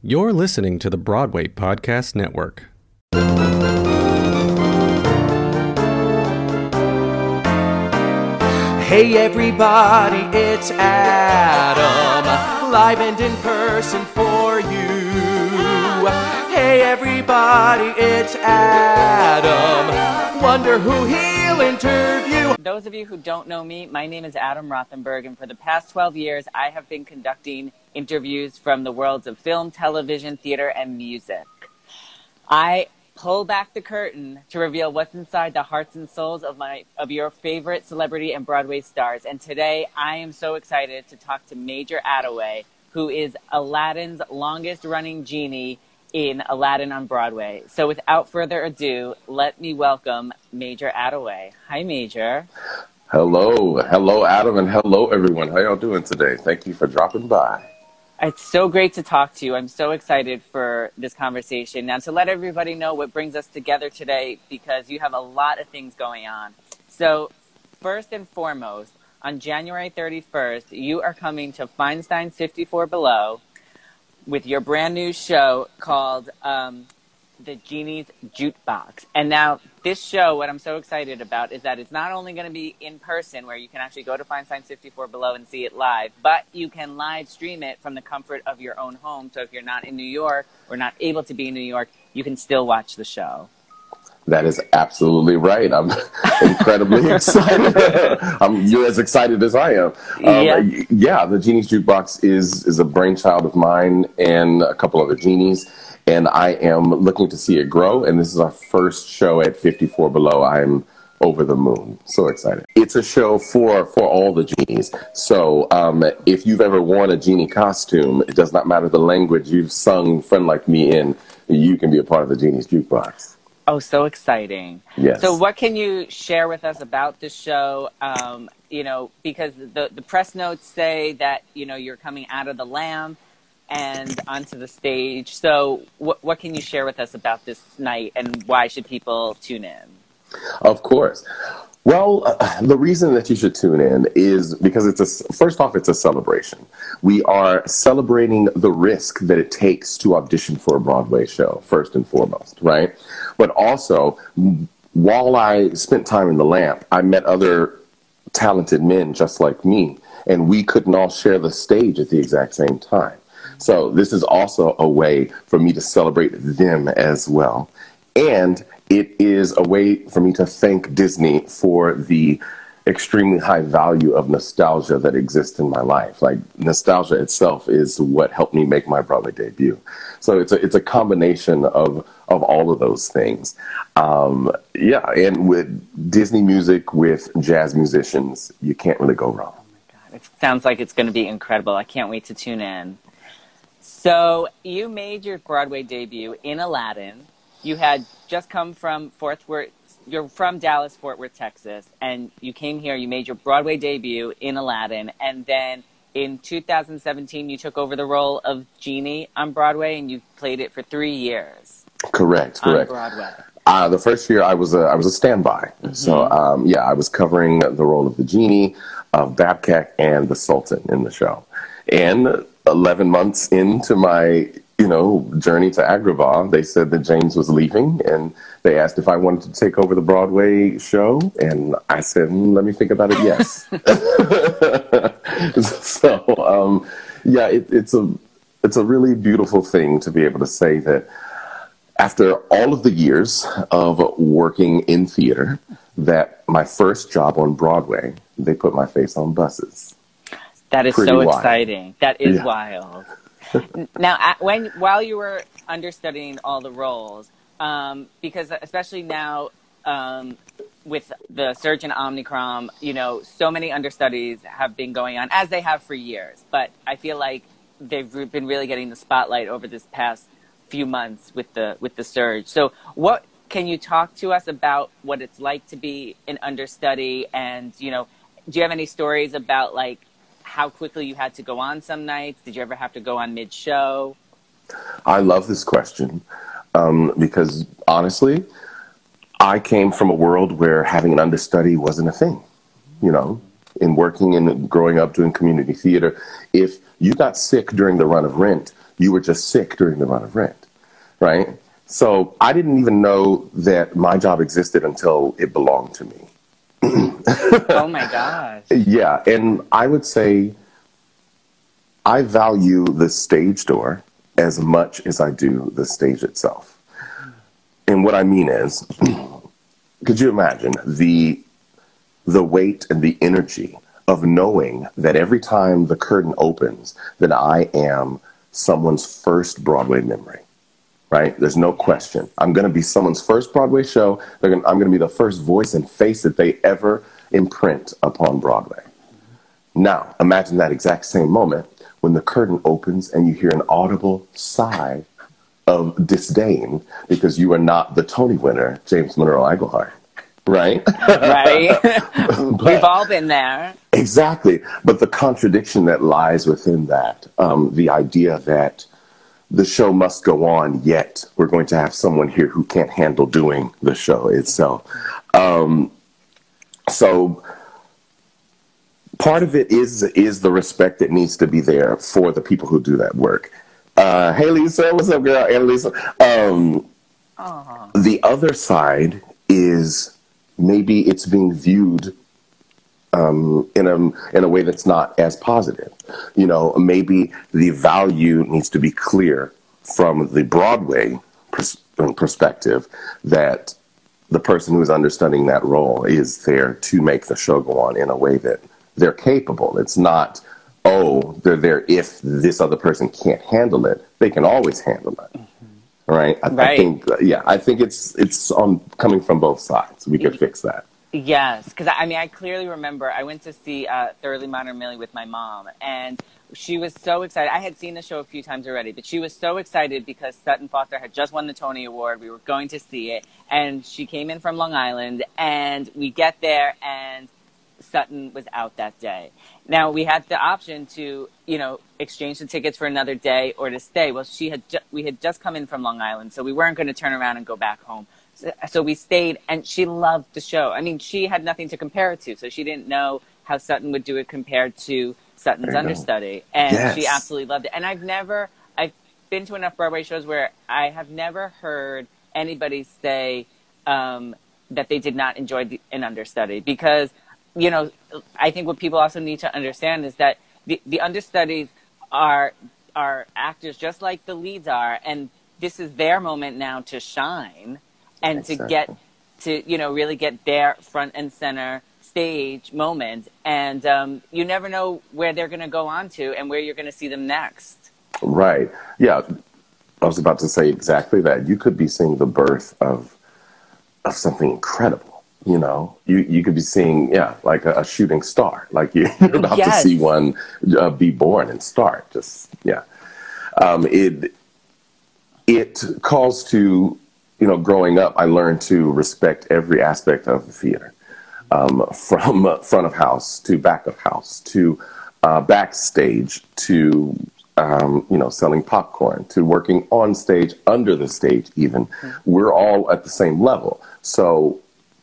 You're listening to the Broadway Podcast Network. Hey everybody, it's Adam, live and in person for you. Hey everybody, it's Adam, wonder who he'll interview. Those of you who don't know me, my name is Adam Rothenberg, and for the past 12 years, I have been conducting interviews from the worlds of film, television, theater, and music. I pull back the curtain to reveal what's inside the hearts and souls of my of your favorite celebrity and Broadway stars. And today, I am so excited to talk to Major Attaway, who is Aladdin's longest-running genie in Aladdin on Broadway. So, without further ado, let me welcome Major Attaway. Hi, Major. Hello, hello, Adam, and hello, everyone. How y'all doing today? Thank you for dropping by. It's so great to talk to you. I'm so excited for this conversation. Now, to let everybody know what brings us together today, because you have a lot of things going on. So, first and foremost, on January 31st, you are coming to Feinstein's 54 Below with your brand new show called um, The Genie's Jukebox. And now, this show, what I'm so excited about is that it's not only going to be in person, where you can actually go to Feinstein's 54 Below and see it live, but you can live stream it from the comfort of your own home. So if you're not in New York or not able to be in New York, you can still watch the show. That is absolutely right. I'm incredibly excited. I'm, you're as excited as I am. Um, Yeah. yeah, the Genie's Jukebox is is a brainchild of mine and a couple other genies, and I am looking to see it grow. And this is our first show at 54 Below. I'm over the moon. So excited. It's a show for for all the genies. So um, if you've ever worn a genie costume, it does not matter the language you've sung "Friend Like Me" in. You can be a part of the Genie's Jukebox. Oh, so exciting. Yes. So, what can you share with us about the show? Um, you know, because the, the press notes say that, you know, you're coming out of the lamb and onto the stage. So, what, what can you share with us about this night and why should people tune in? Of course. Well, uh, the reason that you should tune in is because it's a first off, it's a celebration. We are celebrating the risk that it takes to audition for a Broadway show, first and foremost, right? But also, while I spent time in the lamp, I met other talented men just like me, and we couldn't all share the stage at the exact same time. So this is also a way for me to celebrate them as well. And it is a way for me to thank Disney for the extremely high value of nostalgia that exists in my life. Like nostalgia itself is what helped me make my Broadway debut. So it's a, it's a combination of of all of those things. Um, yeah, and with Disney music, with jazz musicians, you can't really go wrong. It sounds like it's going to be incredible. I can't wait to tune in. So, you made your Broadway debut in Aladdin. You had just come from Fort Worth. You're from Dallas, Fort Worth, Texas, and you came here. You made your Broadway debut in Aladdin, and then in 2017, you took over the role of Genie on Broadway, and you played it for three years Correct, on correct. Broadway. Uh, the first year I was a I was a standby, so um, yeah, I was covering the role of the genie, of Babkak, and the Sultan in the show. And eleven months into my you know journey to Agrabah, they said that James was leaving, and they asked if I wanted to take over the Broadway show, and I said, "Mm, "Let me think about it." Yes. so um, yeah, it, it's a it's a really beautiful thing to be able to say that after all of the years of working in theater, that my first job on Broadway, they put my face on buses. That is Pretty so wild. exciting. That is Yeah. wild. Now, when while you were understudying all the roles, um, because especially now um, with the surge in Omicron, you know, so many understudies have been going on as they have for years. But I feel like they've been really getting the spotlight over this past few months with the with the surge. So, what can you talk to us about what it's like to be an understudy? And you know, do you have any stories about like how quickly you had to go on some nights? Did you ever have to go on mid show? I love this question um, because honestly, I came from a world where having an understudy wasn't a thing. You know, in working and growing up doing community theater, if you got sick during the run of Rent, You were just sick during the run of Rent, right? So I didn't even know that my job existed until it belonged to me. Oh my gosh. Yeah, and I would say I value the stage door as much as I do the stage itself. And what I mean is, could you imagine the the weight and the energy of knowing that every time the curtain opens that I am someone's first Broadway memory? Right? There's no question. I'm going to be someone's first Broadway show. Gonna, I'm going to be the first voice and face that they ever imprint upon Broadway. Now, imagine that exact same moment when the curtain opens and you hear an audible sigh of disdain because you are not the Tony winner, James Monroe Iglehart. Right? right. We've all been there. Exactly. But the contradiction that lies within that, um, the idea that the show must go on, yet we're going to have someone here who can't handle doing the show itself. Um, so part of it is is the respect that needs to be there for the people who do that work. Uh, hey Lisa, what's up, girl? And Lisa. Um, the other side is maybe it's being viewed um, in a in a way that's not as positive. You know, maybe the value needs to be clear from the Broadway pers- perspective that the person who is understudying that role is there to make the show go on in a way that they're capable. It's not, oh, they're there if this other person can't handle it. They can always handle it. Right? I, right. I think, yeah, I think it's it's on coming from both sides. We could fix that. Yes, because I mean, I clearly remember I went to see uh, Thoroughly Modern Millie with my mom, and she was so excited. I had seen the show a few times already, but she was so excited because Sutton Foster had just won the Tony Award. We were going to see it, and she came in from Long Island, and we get there, and Sutton was out that day. Now we had the option to, you know, exchange the tickets for another day or to stay. Well, she had ju- we had just come in from Long Island, so we weren't going to turn around and go back home. So, we stayed, and she loved the show. I mean, she had nothing to compare it to, so she didn't know how Sutton would do it compared to Sutton's understudy, and yes. she absolutely loved it. And I've never, I've been to enough Broadway shows where I have never heard anybody say um, that they did not enjoy the, an understudy because you know, I think what people also need to understand is that the, the understudies are are actors just like the leads are, and this is their moment now to shine and exactly. to get to you know really get their front and center stage moment, and um, you never know where they're going to go on to and where you're going to see them next. Right. Yeah. I was about to say exactly that. You could be seeing the birth of of something incredible you know, you, you could be seeing, yeah, like a, a shooting star. Like you, are about yes. to see one uh, be born and start. Just, yeah. Um, it, it calls to, you know, growing up, I learned to respect every aspect of the theater, um, from uh, front of house to back of house to uh, backstage to, um, you know, selling popcorn to working on stage, under the stage, even. Mm-hmm. We're all at the same level. So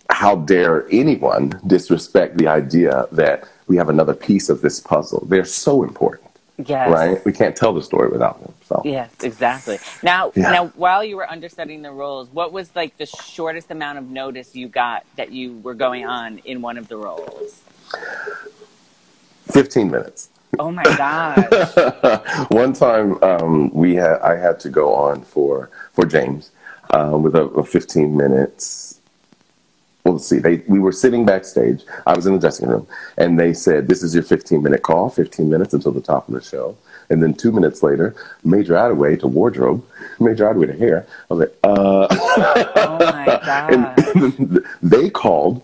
how dare anyone disrespect the idea that we have another piece of this puzzle? They're so important. Yes. Right? We can't tell the story without them. So Yes, exactly. Now yeah. now while you were understudying the roles, what was like the shortest amount of notice you got that you were going on in one of the roles? Fifteen minutes. Oh my gosh. one time um, we had I had to go on for for James uh, with a, a fifteen minutes well, let's see. They, we were sitting backstage. I was in the dressing room, and they said, "This is your 15-minute call. 15 minutes until the top of the show." And then two minutes later, Major Attaway to wardrobe, Major Attaway to hair. I was like, "Uh." oh my god! and they called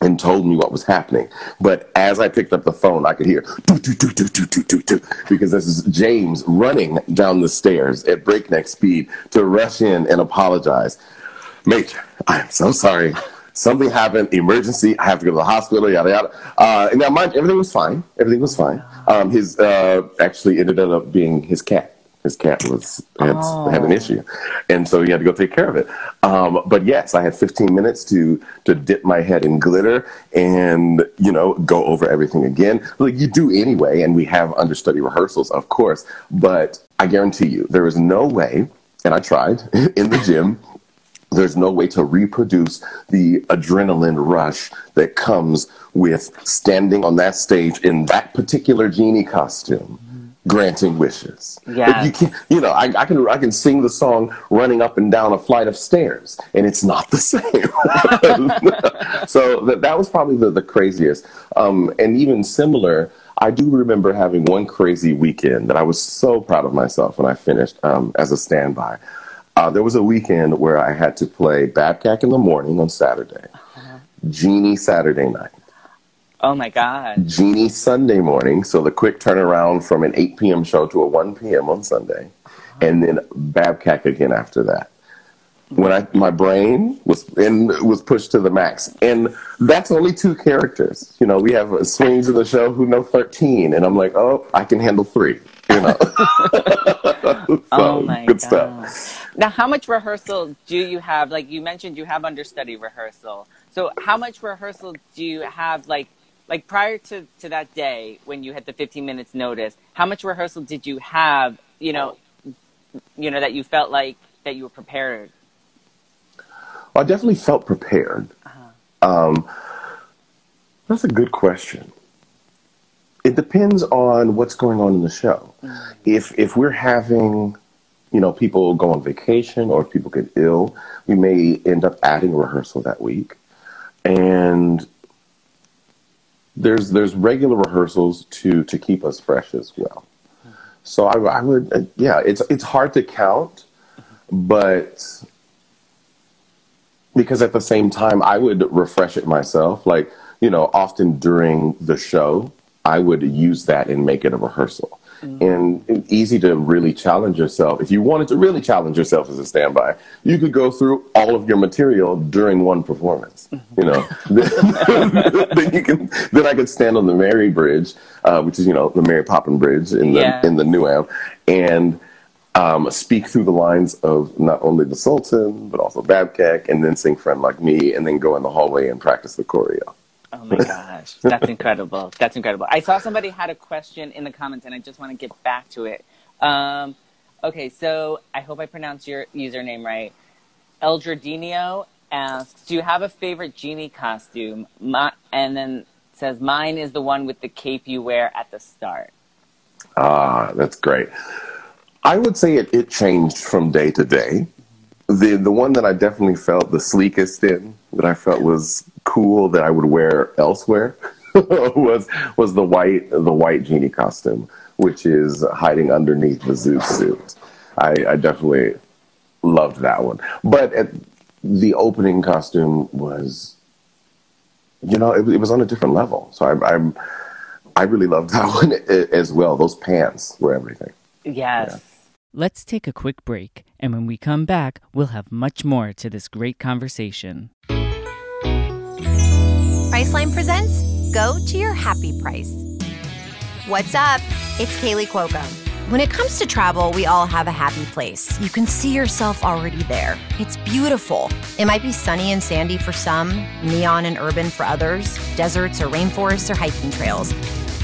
and told me what was happening. But as I picked up the phone, I could hear do, do, do, because this is James running down the stairs at breakneck speed to rush in and apologize. Major, I am so sorry something happened, emergency, I have to go to the hospital, yada yada. Uh, and now, mind everything was fine. Everything was fine. Um, his uh, actually ended up being his cat. His cat was had, Oh. had an issue, and so he had to go take care of it. Um, but yes, I had 15 minutes to to dip my head in glitter and you know go over everything again, like you do anyway. And we have understudy rehearsals, of course. But I guarantee you, there is no way, and I tried in the gym. There's no way to reproduce the adrenaline rush that comes with standing on that stage in that particular genie costume, granting wishes. Yes. You can you know, I, I can I can sing the song running up and down a flight of stairs, and it's not the same. so that that was probably the, the craziest. Um, and even similar, I do remember having one crazy weekend that I was so proud of myself when I finished um, as a standby. Uh, there was a weekend where I had to play Babkak in the morning on Saturday, Genie Saturday night, Oh my God. Genie Sunday morning, so the quick turnaround from an 8 p.m. show to a 1 p.m. on Sunday, and then Babkak again after that. When I my brain was in was pushed to the max, and that's only two characters. You know, we have swings in the show who know 13, and I'm like, oh, I can handle three. You know, so, Oh my good God. stuff. Now, how much rehearsal do you have? Like you mentioned, you have understudy rehearsal. So, how much rehearsal do you have? Like, like prior to to that day when you had the 15 minutes notice, how much rehearsal did you have? You know, you know that you felt like that you were prepared. I definitely felt prepared. Um, that's a good question. Depends on what's going on in the show. If if we're having, you know, people go on vacation or if people get ill, we may end up adding a rehearsal that week. And there's there's regular rehearsals to to keep us fresh as well. So I, I would, uh, yeah, it's it's hard to count, but because at the same time I would refresh it myself. Like, you know, often during the show, I would use that and make it a rehearsal. And it's easy to really challenge yourself. If you wanted to really challenge yourself as a standby, you could go through all of your material during one performance. You know, then you can. Then I could stand on the Mary Bridge, uh, which is you know the Mary Poppin Bridge in the Yes. in the New Am, and um, speak through the lines of not only the Sultan but also Babkak, and then sing "Friend Like Me," and then go in the hallway and practice the choreo. Oh my gosh, that's incredible. That's incredible. I saw somebody had a question in the comments, and I just want to get back to it. Um, okay, so I hope I pronounced your username right. Eldredinio asks, "Do you have a favorite genie costume?" My, and then says, "Mine is the one with the cape you wear at the start." Ah, that's great. I would say it, it changed from day to day. The the one that I definitely felt the sleekest in, that I felt was cool that I would wear elsewhere, was was the white the white genie costume, which is hiding underneath the Zeus suit. I, I definitely loved that one. But at, the opening costume was, you know, it, it was on a different level. So I, I'm I really loved that one as well. Those pants were everything. Yes. Let's take a quick break, and when we come back, we'll have much more to this great conversation. Priceline presents Go to Your Happy Price. What's up? It's Kaley Cuoco. When it comes to travel, we all have a happy place. You can see yourself already there. It's beautiful. It might be sunny and sandy for some, neon and urban for others, deserts or rainforests or hiking trails.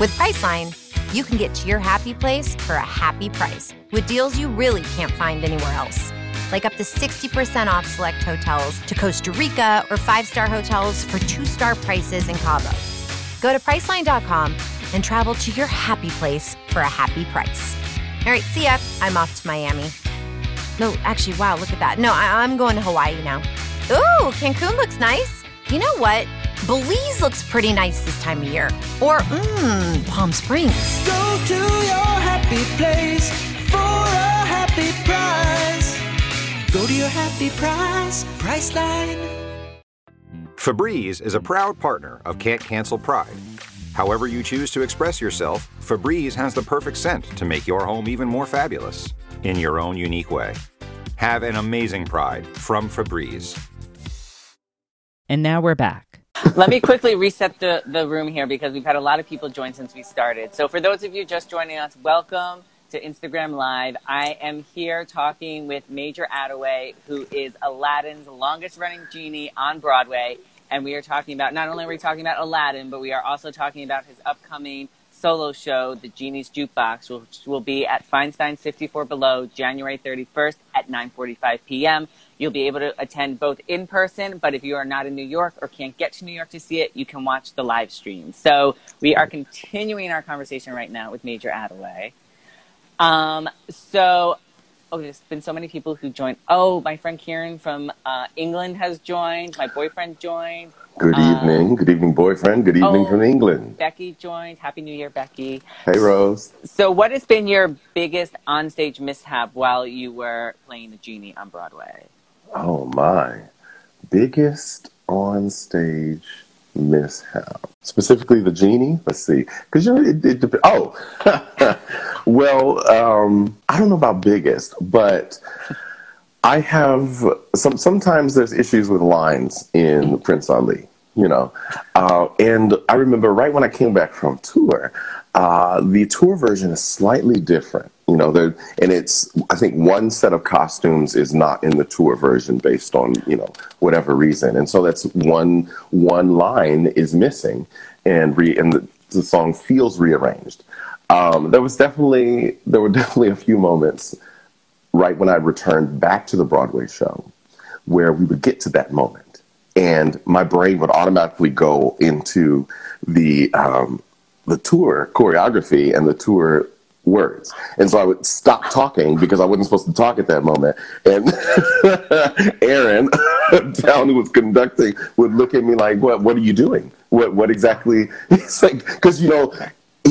With Priceline, you can get to your happy place for a happy price with deals you really can't find anywhere else like up to 60% off select hotels to Costa Rica or five star hotels for two star prices in Cabo. Go to Priceline.com and travel to your happy place for a happy price. All right, see ya. I'm off to Miami. No, actually, wow, look at that. No, I- I'm going to Hawaii now. Ooh, Cancun looks nice. You know what? Belize looks pretty nice this time of year. Or, mmm, Palm Springs. Go to your happy place for a happy price. Go to your happy price, Priceline. Febreze is a proud partner of Can't Cancel Pride. However, you choose to express yourself, Febreze has the perfect scent to make your home even more fabulous in your own unique way. Have an amazing Pride from Febreze. And now we're back. Let me quickly reset the, the room here because we've had a lot of people join since we started. So, for those of you just joining us, welcome to Instagram Live. I am here talking with Major Attaway, who is Aladdin's longest running genie on Broadway. And we are talking about, not only are we talking about Aladdin, but we are also talking about his upcoming solo show, The Genie's Jukebox, which will be at Feinstein's 54 Below, January 31st at 9.45 p.m. You'll be able to attend both in person, but if you are not in New York or can't get to New York to see it, you can watch the live stream. So we are continuing our conversation right now with Major Attaway. Um, so, oh, there's been so many people who joined. Oh, my friend Kieran from uh, England has joined. My boyfriend joined. Good evening. Good evening, boyfriend. Good evening oh. from England. Becky joined. Happy New Year, Becky. Hey, Rose. So, what has been your biggest onstage mishap while you were playing the genie on Broadway? Oh my. Biggest on stage mishap. Specifically the genie? Let's see. Because you know, it, it dep- Oh, well, um, I don't know about biggest, but I have some. Sometimes there's issues with lines in Prince Ali. You know, uh, and I remember right when I came back from tour, uh, the tour version is slightly different. You know, there and it's I think one set of costumes is not in the tour version based on you know whatever reason, and so that's one one line is missing, and re and the, the song feels rearranged. Um, there was definitely there were definitely a few moments right when I returned back to the Broadway show where we would get to that moment, and my brain would automatically go into the um, the tour choreography and the tour words. And so I would stop talking because I wasn't supposed to talk at that moment. And Aaron, down who was conducting, would look at me like, "What? What are you doing? What? What exactly?" He's like, "Because you know."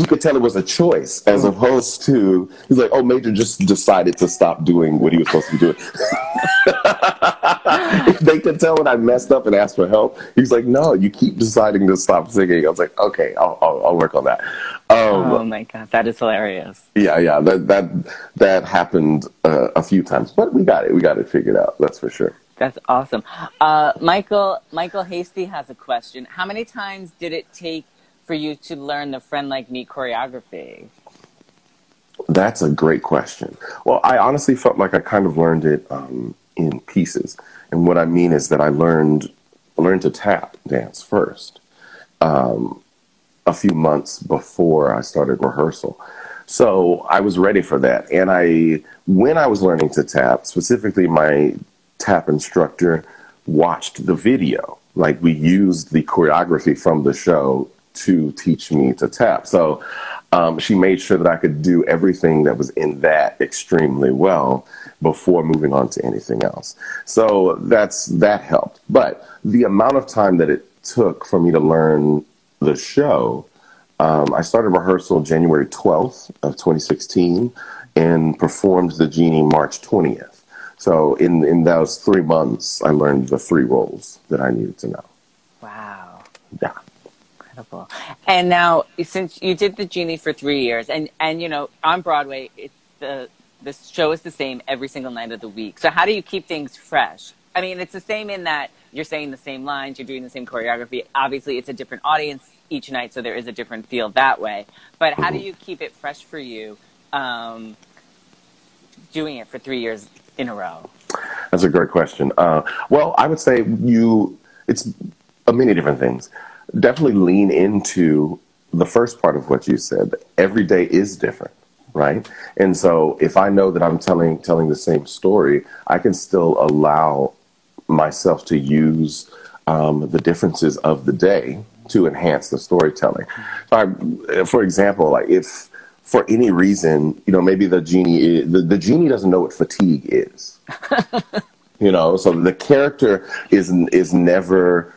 He could tell it was a choice as opposed to he's like, oh, Major just decided to stop doing what he was supposed to be doing. If they could tell when I messed up and asked for help. He's like, no, you keep deciding to stop singing. I was like, okay, I'll, I'll, I'll work on that. Um, oh my god, that is hilarious. yeah, yeah, that that that happened uh, a few times, but we got it. We got it figured out. That's for sure. That's awesome. Uh, Michael Michael Hasty has a question. How many times did it take for you to learn the Friend Like Me choreography? That's a great question. Well, I honestly felt like I kind of learned it um, in pieces, and what I mean is that I learned learned to tap dance first, um, a few months before I started rehearsal. So I was ready for that, and I when I was learning to tap, specifically my tap instructor watched the video. Like we used the choreography from the show to teach me to tap. So um, she made sure that I could do everything that was in that extremely well before moving on to anything else. So that's that helped. But the amount of time that it took for me to learn the show, um, I started rehearsal January 12th of 2016 and performed the genie March 20th. So in in those three months, I learned the three roles that I needed to know. Wow. Yeah. Incredible. And now, since you did the genie for three years, and and you know, on Broadway, it's the the show is the same every single night of the week. So how do you keep things fresh? I mean, it's the same in that you're saying the same lines, you're doing the same choreography. Obviously, it's a different audience each night, so there is a different feel that way. But how do you keep it fresh for you, um, doing it for three years in a row? That's a great question. Uh, well, I would say you, it's a many different things. Definitely lean into the first part of what you said. Every day is different, right? And so if I know that I'm telling telling the same story, I can still allow myself to use um, the differences of the day to enhance the storytelling. So for example, like if for any reason, you know, maybe the genie is, the, the genie doesn't know what fatigue is. you know, so the character is is never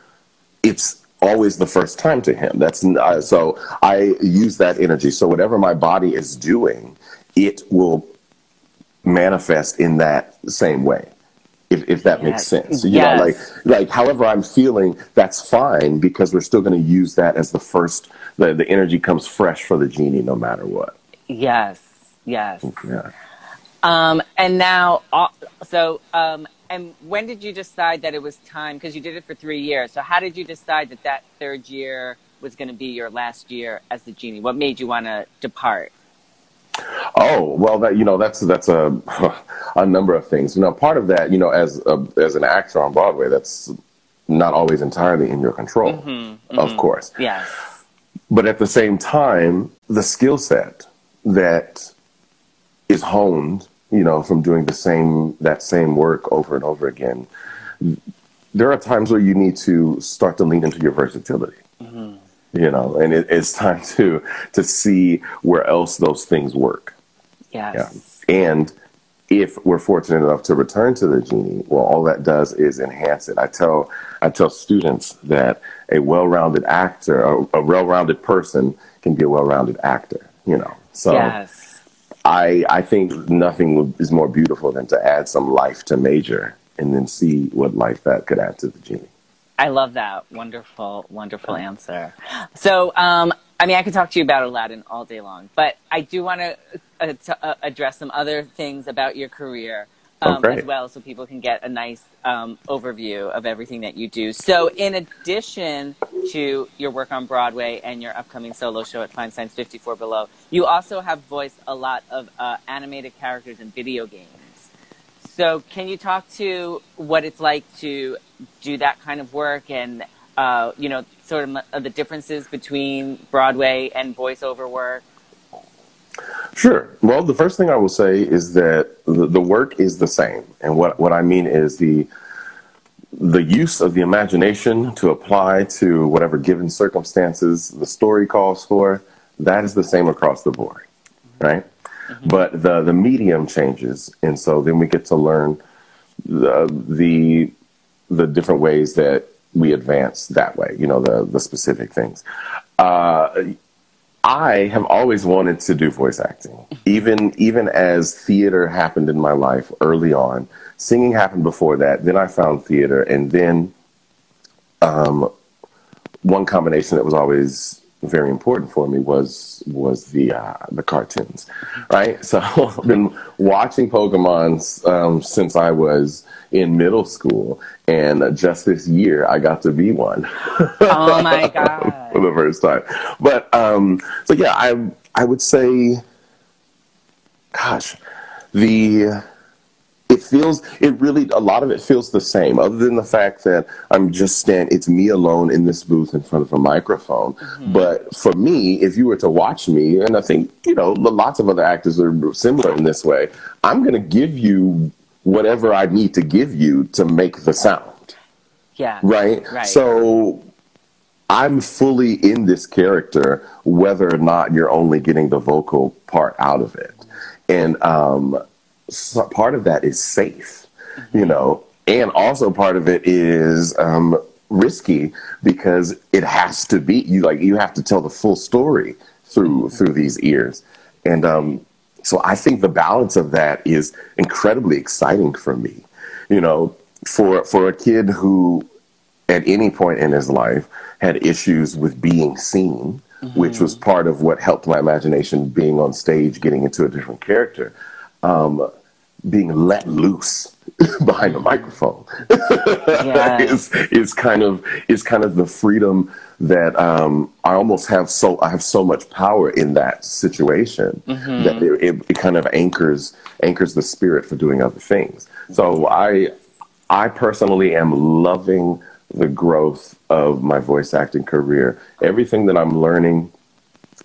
it's always the first time to him. That's uh, so I use that energy. So whatever my body is doing, it will manifest in that same way. If, if that makes sense, you Yes. know, like like however I'm feeling, that's fine because we're still going to use that as the first. The the energy comes fresh for the genie, no matter what. Yes. Yes. Yeah. Um, and now, uh, so, um, and when did you decide that it was time? Because you did it for three years. So, how did you decide that that third year was going to be your last year as the genie? What made you want to depart? Oh well, that you know that's that's a a number of things. You know, part of that, you know, as a, as an actor on Broadway, that's not always entirely in your control, Mm-hmm, of course. Yes. But at the same time, the skill set that is honed, you know, from doing the same that same work over and over again, there are times where you need to start to lean into your versatility. Mm-hmm. You know, and it, it's time to to see where else those things work. Yeah. Yes. And if we're fortunate enough to return to the genie, well, all that does is enhance it. I tell I tell students that a well-rounded actor, a, a well-rounded person, can be a well-rounded actor. You know, so Yes. I I think nothing is more beautiful than to add some life to Major and then see what life that could add to the genie. I love that. Wonderful, wonderful answer. So, um, I mean, I could talk to you about Aladdin all day long, but I do want to uh, t- uh, address some other things about your career um, great. as well, so people can get a nice um, overview of everything that you do. So, in addition to your work on Broadway and your upcoming solo show at Feinstein's 54 Below, you also have voiced a lot of uh, animated characters in video games. So, can you talk to what it's like to do that kind of work and, uh, you know, sort of the differences between Broadway and voiceover work? Sure. Well, the first thing I will say is that the, the work is the same, and what what I mean is the the use of the imagination to apply to whatever given circumstances the story calls for. That is the same across the board, right? But the the medium changes, and so then we get to learn the the the different ways that we advance that way. You know, the the specific things. Uh, I have always wanted to do voice acting. Even even as theater happened in my life early on, singing happened before that. Then I found theater, and then um, one combination that was always very important for me was was the uh, the cartoons, right? So I've been watching Pokemon um, since I was in middle school, and just this year I got to be one Oh my God. for the first time. But um, so yeah, I I would say, gosh, the it feels it really a lot of it feels the same other than the fact that i'm just stand it's me alone in this booth in front of a microphone but for me if you were to watch me and i think you know lots of other actors are similar in this way i'm going to give you whatever i need to give you to make the sound Yeah. right? Right. So I'm fully in this character, whether or not you're only getting the vocal part out of it. And um, part of that is safe, you know, and also part of it is um, risky because it has to be you like you have to tell the full story through through these ears, and um, so I think the balance of that is incredibly exciting for me, you know, for for a kid who at any point in his life had issues with being seen, which was part of what helped my imagination being on stage, getting into a different character, um, being let loose behind a microphone Yes. is is kind of is kind of the freedom that um, I almost have so I have so much power in that situation that it, it, it kind of anchors anchors the spirit for doing other things. So I I personally am loving the growth of my voice acting career. Everything that I'm learning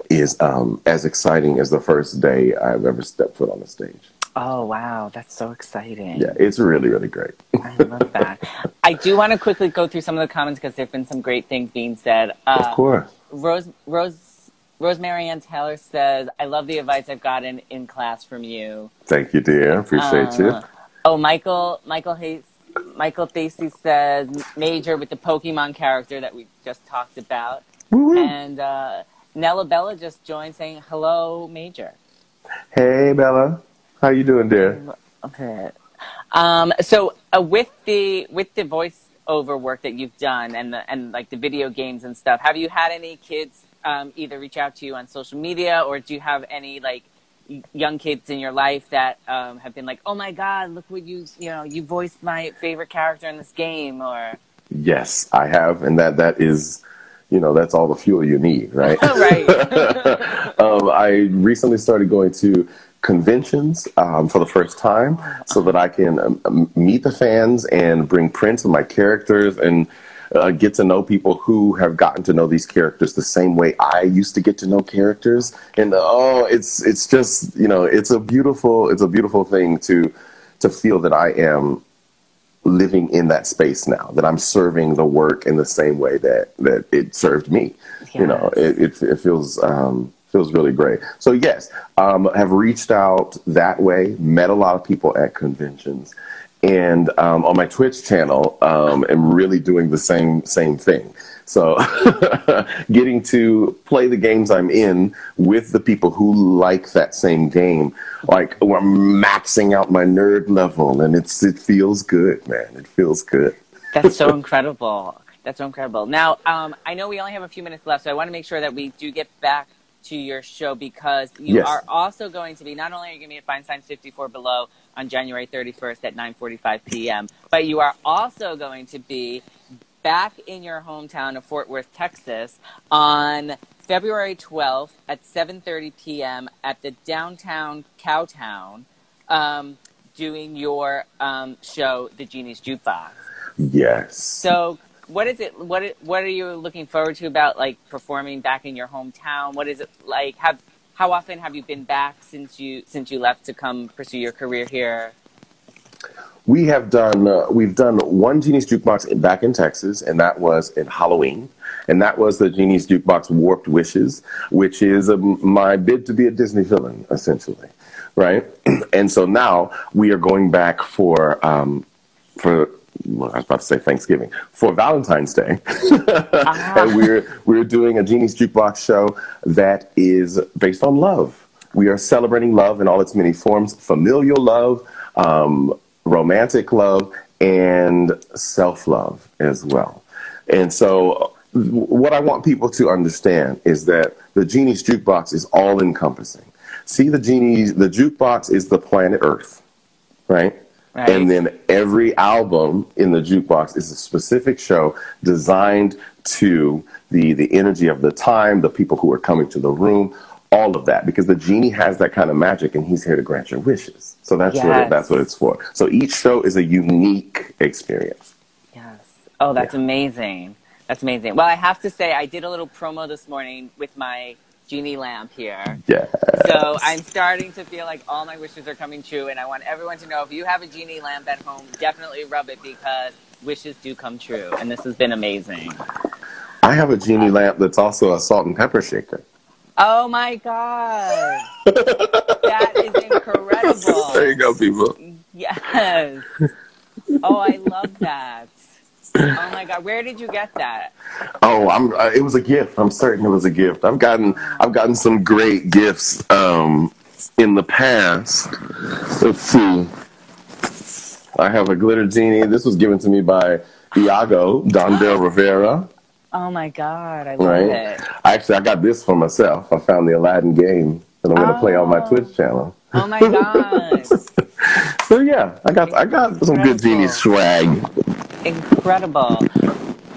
is um, as exciting as the first day I've ever stepped foot on the stage. Oh, wow. That's so exciting. Yeah, it's really really great. I love that. I do want to quickly go through some of the comments because there have been some great things being said. Uh, of course. Rose, Rose, Rosemary Ann Taylor says, I love the advice I've gotten in class from you. Thank you, dear. Appreciate you. Uh, Oh, Michael, Michael Hayes, Michael Stacy says, Major with the Pokemon character that we just talked about. And uh, Nella Bella just joined saying, hello, Major. Hey, Bella. How you doing, dear? Okay. Um, so uh, with the with the voiceover work that you've done and the, and like the video games and stuff, have you had any kids um, either reach out to you on social media or do you have any like young kids in your life that um, have been like, oh my god, look what you you know you voiced my favorite character in this game or Yes, I have, and that that is you know that's all the fuel you need, right? right. um, I recently started going to conventions um, for the first time so that I can um, um, meet the fans and bring prints of my characters and uh, get to know people who have gotten to know these characters the same way I used to get to know characters. And oh, it's it's just you know it's a beautiful it's a beautiful thing to to feel that I am living in that space now that I'm serving the work in the same way that that it served me. You know, it it, it feels um, feels really great. So yes, um, have reached out that way. Met a lot of people at conventions, and um, on my Twitch channel, um, am really doing the same same thing. So, getting to play the games I'm in with the people who like that same game, like we're maxing out my nerd level, and it's it feels good, man. It feels good. That's so incredible. That's so incredible. Now, um, I know we only have a few minutes left, so I want to make sure that we do get back to your show because you Yes. are also going to be not only are you going to be at Feinstein 54 Below on January 31st at 9:45 p.m., but you are also going to be back in your hometown of Fort Worth, Texas, on February 12th at 7:30 p.m. at the downtown Cowtown, um, doing your um, show, The Genie's Jukebox. Yes. So, what is it? What What are you looking forward to about like performing back in your hometown? What is it like? Have how often have you been back since you since you left to come pursue your career here? We have done uh, we've done one Genie's Jukebox back in Texas, and that was in Halloween, and that was the Genie's Jukebox Warped Wishes, which is my bid to be a Disney villain, essentially, right? and so now we are going back for um, for well, I was about to say Thanksgiving for Valentine's Day, and we're we're doing a Genie's Jukebox show that is based on love. We are celebrating love in all its many forms: familial love, um, romantic love, and self love as well. And so, what I want people to understand is that the Genie's Jukebox is all encompassing. See, the Genie's the jukebox is the planet Earth, right? Right. And then every album in the jukebox is a specific show designed to the the energy of the time, the people who are coming to the room, all of that. Because the genie has that kind of magic, and he's here to grant your wishes. So that's what Yes. that's what it's for. So each show is a unique experience. Yes. Oh, that's amazing. That's amazing. Well, I have to say, I did a little promo this morning with my genie lamp here. Yeah. So I'm starting to feel like all my wishes are coming true, and I want everyone to know if you have a genie lamp at home, definitely rub it because wishes do come true, and this has been amazing. I have a genie lamp that's also a salt and pepper shaker. Oh my god, that is incredible! There you go, people. Yes. Oh, I love that. Oh my god, where did you get that? Oh, I'm. Uh, it was a gift. I'm certain it was a gift. I've gotten. I've gotten some great gifts um, in the past. Let's see. I have a glitter genie. This was given to me by Iago Dondel Rivera. Oh my god, I love Right. it. Actually, I got this for myself. I found the Aladdin game that I'm going to play on my Oh. Twitch channel. Oh my god, So yeah, I got. I got some good genie swag. Incredible.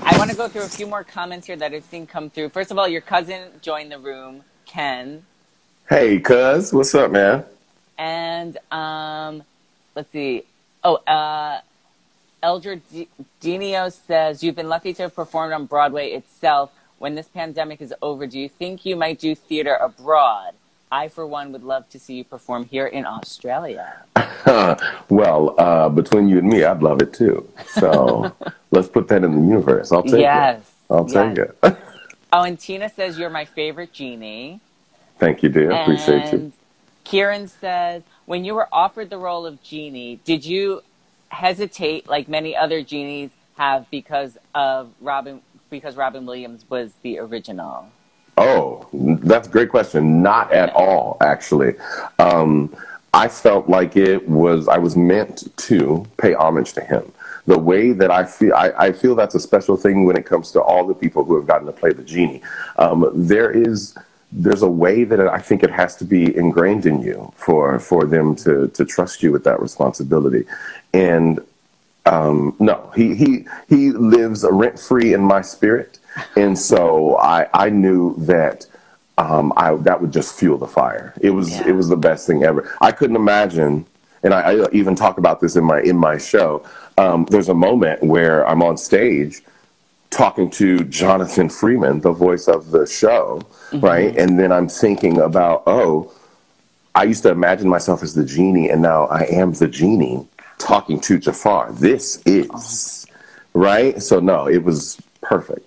I want to go through a few more comments here that I've seen come through. First of all, your cousin joined the room, Ken. Hey, cuz, what's up, man? And um, let's see. Oh, uh, Eldred D- Dinio says you've been lucky to have performed on Broadway itself. When this pandemic is over, do you think you might do theater abroad? I, for one, would love to see you perform here in Australia. well, uh, between you and me, I'd love it too. So let's put that in the universe. I'll take it. Yes, it. I'll take it. Oh, and Tina says you're my favorite genie. Thank you, dear. I appreciate you. Kieran says, when you were offered the role of genie, did you hesitate like many other genies have because of Robin because Robin Williams was the original? Oh, that's a great question. Not at all, actually. Um, I felt like it was, I was meant to pay homage to him. The way that I feel, I, I feel that's a special thing when it comes to all the people who have gotten to play the genie. Um, there is, there's a way that I think it has to be ingrained in you for, for them to, to trust you with that responsibility. And um, no, he he he lives rent free in my spirit, and so I I knew that um, I that would just fuel the fire. It was Yeah. it was the best thing ever. I couldn't imagine, and I, I even talk about this in my in my show. Um, there's a moment where I'm on stage talking to Jonathan Freeman, the voice of the show, right, and then I'm thinking about oh. I used to imagine myself as the genie, and now I am the genie talking to Jafar. This is right. So no, it was perfect.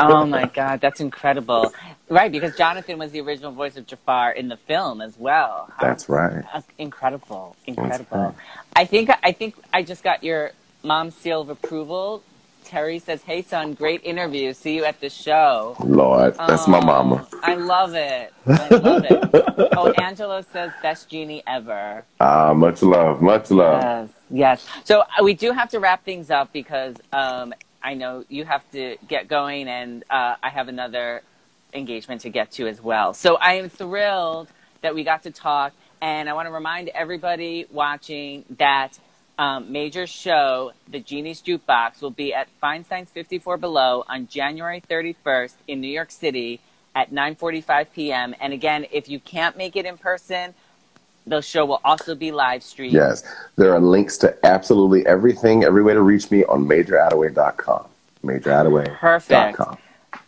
oh my god, that's incredible! Right, because Jonathan was the original voice of Jafar in the film as well. That's right. uh, incredible, incredible. right. I think I think I just got your mom's seal of approval. Terry says, "Hey son, great interview. See you at the show." Lord, that's my Oh, mama. I love it. I love it. oh, Angelo says, "Best genie ever." Ah, much love, much love. Yes, yes. So uh, we do have to wrap things up because um, I know you have to get going, and uh, I have another engagement to get to as well. So I am thrilled that we got to talk, and I want to remind everybody watching that um, major show, The Genie's Jukebox, will be at Feinstein's 54 Below on January 31st in New York City at 9:45 p.m. And again, if you can't make it in person, the show will also be live streamed. Yes, there are links to absolutely everything, every way to reach me on majorattaway.com. Majorattaway.com. Perfect.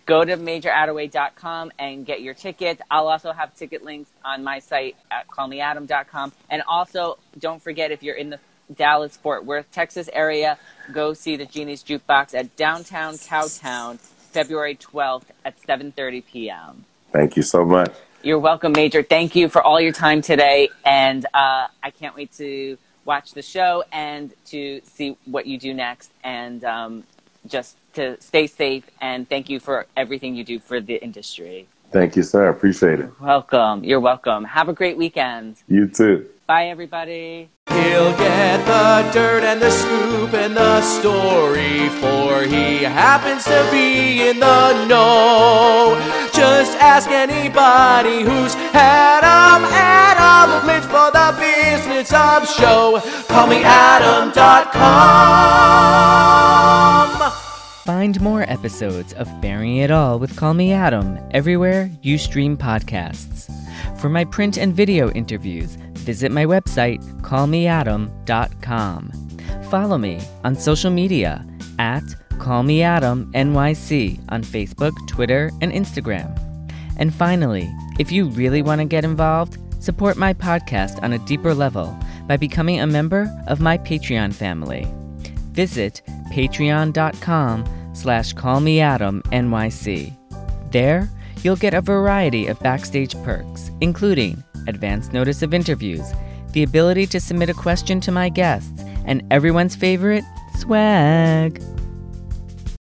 Go to majorattaway.com and get your tickets. I'll also have ticket links on my site at callmeadam.com. And also, don't forget if you're in the Dallas Fort Worth, Texas area, go see the Genie's Jukebox at downtown Cowtown, February 12th at 7:30 p.m. Thank you so much. You're welcome, Major. Thank you for all your time today, and uh, I can't wait to watch the show and to see what you do next, and um, just to stay safe. And thank you for everything you do for the industry. Thank you, sir. Appreciate it. Welcome. You're welcome. Have a great weekend. You too. Bye, everybody. He'll get the dirt and the scoop and the story, for he happens to be in the know. Just ask anybody who's had 'em. Adam lives for the business of show. Call me Adam.com. Find more episodes of Bearing It All with Call Me Adam everywhere you stream podcasts. For my print and video interviews, visit my website, callmeadam.com. Follow me on social media at Call Me Adam NYC on Facebook, Twitter, and Instagram. And finally, if you really want to get involved, support my podcast on a deeper level by becoming a member of my Patreon family. Visit patreon.com slash callmeadamnyc. There, you'll get a variety of backstage perks, including advance notice of interviews, the ability to submit a question to my guests, and everyone's favorite, swag.